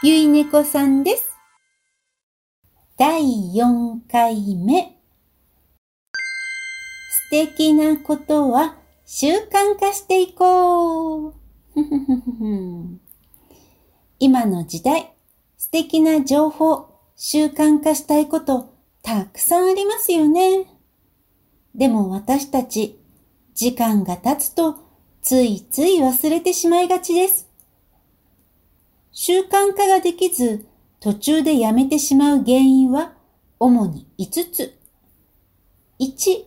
ゆいねこさんです。第4回目。素敵なことは習慣化していこう。今の時代、素敵な情報、習慣化したいことたくさんありますよね。でも私たち、時間が経つとついつい忘れてしまいがちです。習慣化ができず途中でやめてしまう原因は主に5つ。1、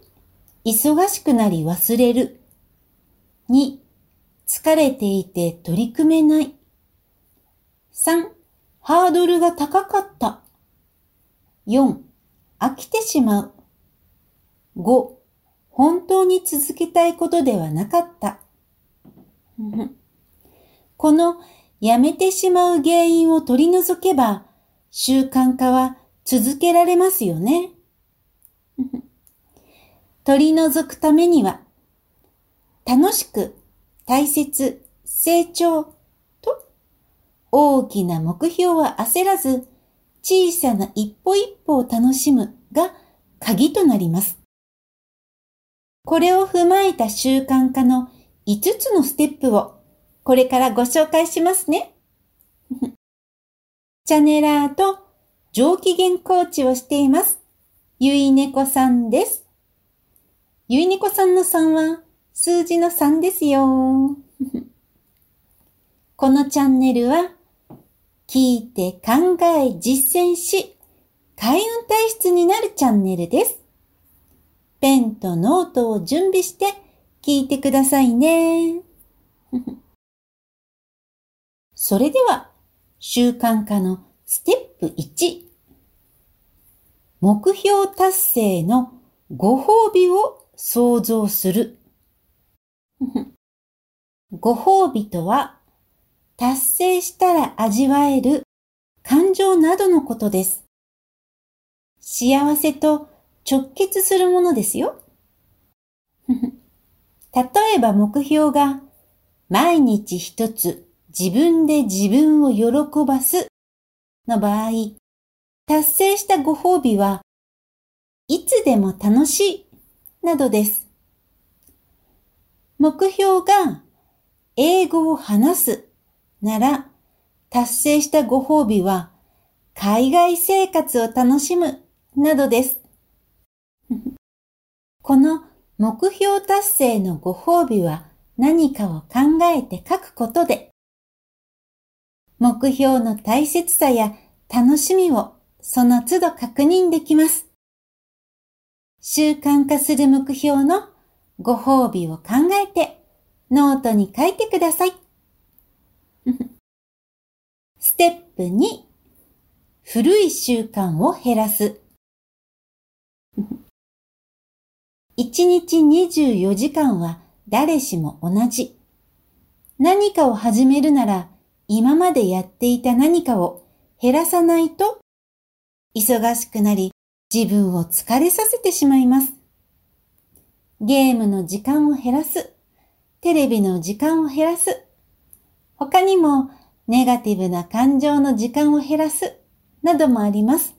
忙しくなり忘れる。2、疲れていて取り組めない。3、ハードルが高かった。4、飽きてしまう。5、本当に続けたいことではなかった。このやめてしまう原因を取り除けば習慣化は続けられますよね。取り除くためには楽しく大切成長と大きな目標は焦らず小さな一歩一歩を楽しむが鍵となります。これを踏まえた習慣化の5つのステップをこれからご紹介しますね。チャネラーと上機嫌コーチをしています。ゆいねこさんです。ゆいねこさんの3は数字の3ですよ。このチャンネルは聞いて考え実践し開運体質になるチャンネルです。ペンとノートを準備して聞いてくださいね。それでは、習慣化のステップ1。目標達成のご褒美を想像する。ご褒美とは、達成したら味わえる感情などのことです。幸せと直結するものですよ。例えば目標が毎日一つ自分で自分を喜ばすの場合、達成したご褒美はいつでも楽しいなどです。目標が英語を話すなら達成したご褒美は海外生活を楽しむなどです。この目標達成のご褒美は何かを考えて書くことで目標の大切さや楽しみをその都度確認できます。習慣化する目標のご褒美を考えてノートに書いてください。ステップ2、古い習慣を減らす。1日24時間は誰しも同じ。何かを始めるなら今までやっていた何かを減らさないと、忙しくなり自分を疲れさせてしまいます。ゲームの時間を減らす。テレビの時間を減らす。他にもネガティブな感情の時間を減らす。などもあります。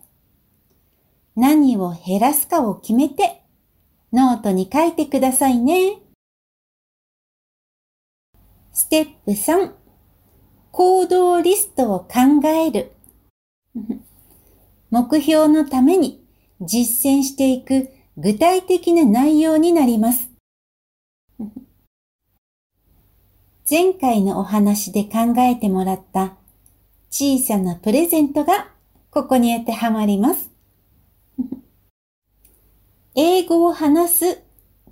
何を減らすかを決めてノートに書いてくださいね。ステップ3行動リストを考える。目標のために実践していく具体的な内容になります。前回のお話で考えてもらった小さなプレゼントがここに当てはまります。英語を話す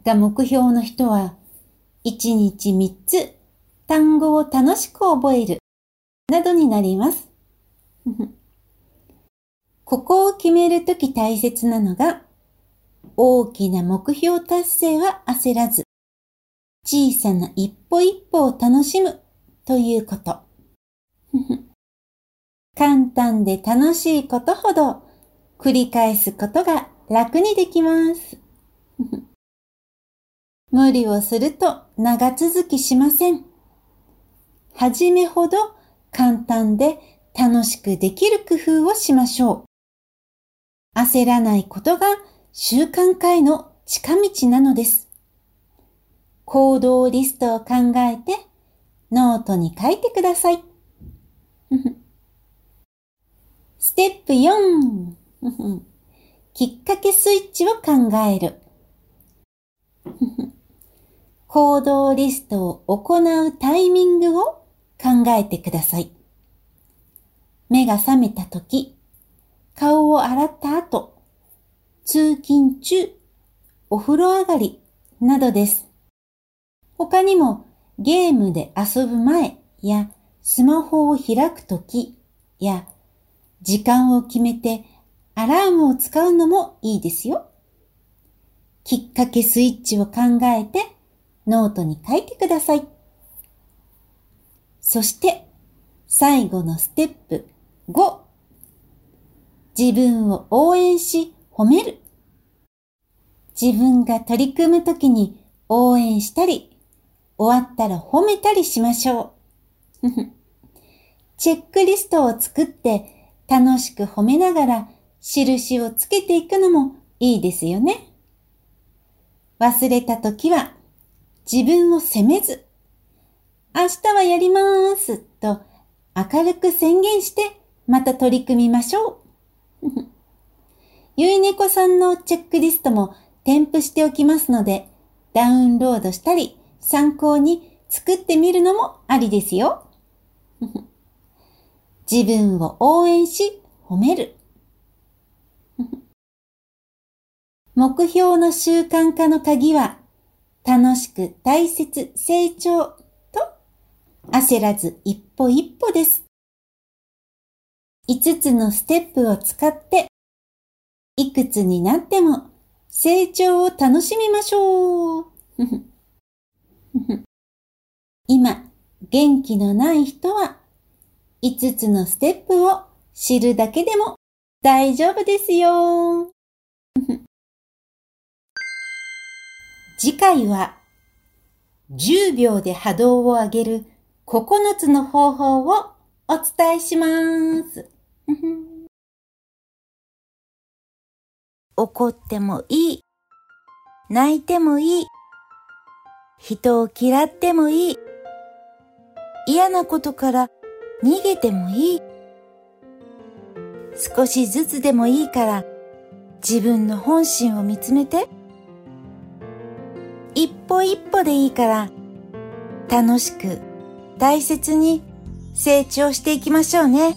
が目標の人は1日3つ単語を楽しく覚えるなどになります。ここを決めるとき大切なのが、大きな目標達成は焦らず、小さな一歩一歩を楽しむということ。簡単で楽しいことほど繰り返すことが楽にできます。無理をすると長続きしません。はじめほど簡単で楽しくできる工夫をしましょう。焦らないことが習慣化への近道なのです。行動リストを考えてノートに書いてください。ステップ4。きっかけスイッチを考える。行動リストを行うタイミングを考えてください。目が覚めた時、顔を洗った後、通勤中、お風呂上がりなどです。他にもゲームで遊ぶ前やスマホを開く時や時間を決めてアラームを使うのもいいですよ。きっかけスイッチを考えてノートに書いてください。そして最後のステップ5。自分を応援し褒める。自分が取り組むときに応援したり、終わったら褒めたりしましょう。チェックリストを作って楽しく褒めながら印をつけていくのもいいですよね。忘れたときは自分を責めず、明日はやりますと明るく宣言してまた取り組みましょう。ゆいねこさんのチェックリストも添付しておきますので、ダウンロードしたり参考に作ってみるのもありですよ。自分を応援し褒める。目標の習慣化の鍵は楽しく大切成長焦らず一歩一歩です。5つのステップを使って、いくつになっても成長を楽しみましょう。今、元気のない人は、5つのステップを知るだけでも大丈夫ですよ。次回は、10秒で波動を上げる9つの方法をお伝えします。怒ってもいい。泣いてもいい。人を嫌ってもいい。嫌なことから逃げてもいい。少しずつでもいいから自分の本心を見つめて。一歩一歩でいいから楽しく大切に成長していきましょうね。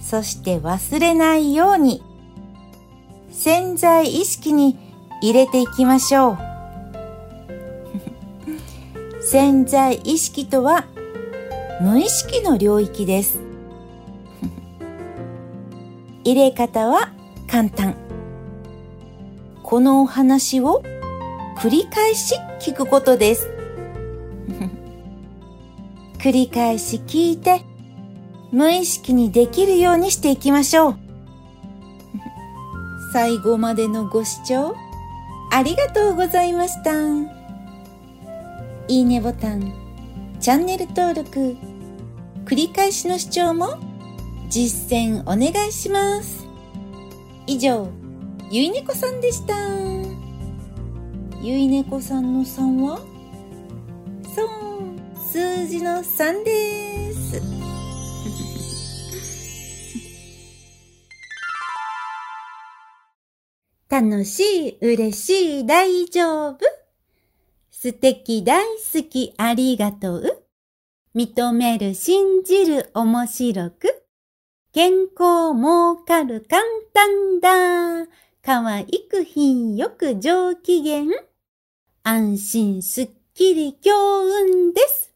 そして忘れないように潜在意識に入れていきましょう。潜在意識とは無意識の領域です。入れ方は簡単。このお話を繰り返し聞くことです。繰り返し聞いて、無意識にできるようにしていきましょう。最後までのご視聴、ありがとうございました。いいねボタン、チャンネル登録、繰り返しの視聴も実践お願いします。以上、ゆいねこさんでした。ゆいねこさんのさんはそう、数字の3です。楽しい、嬉しい、大丈夫素敵、大好き、ありがとう。認める、信じる、面白く。健康、儲かる、簡単だ。可愛く、品よく、上機嫌。安心すっきり強運です。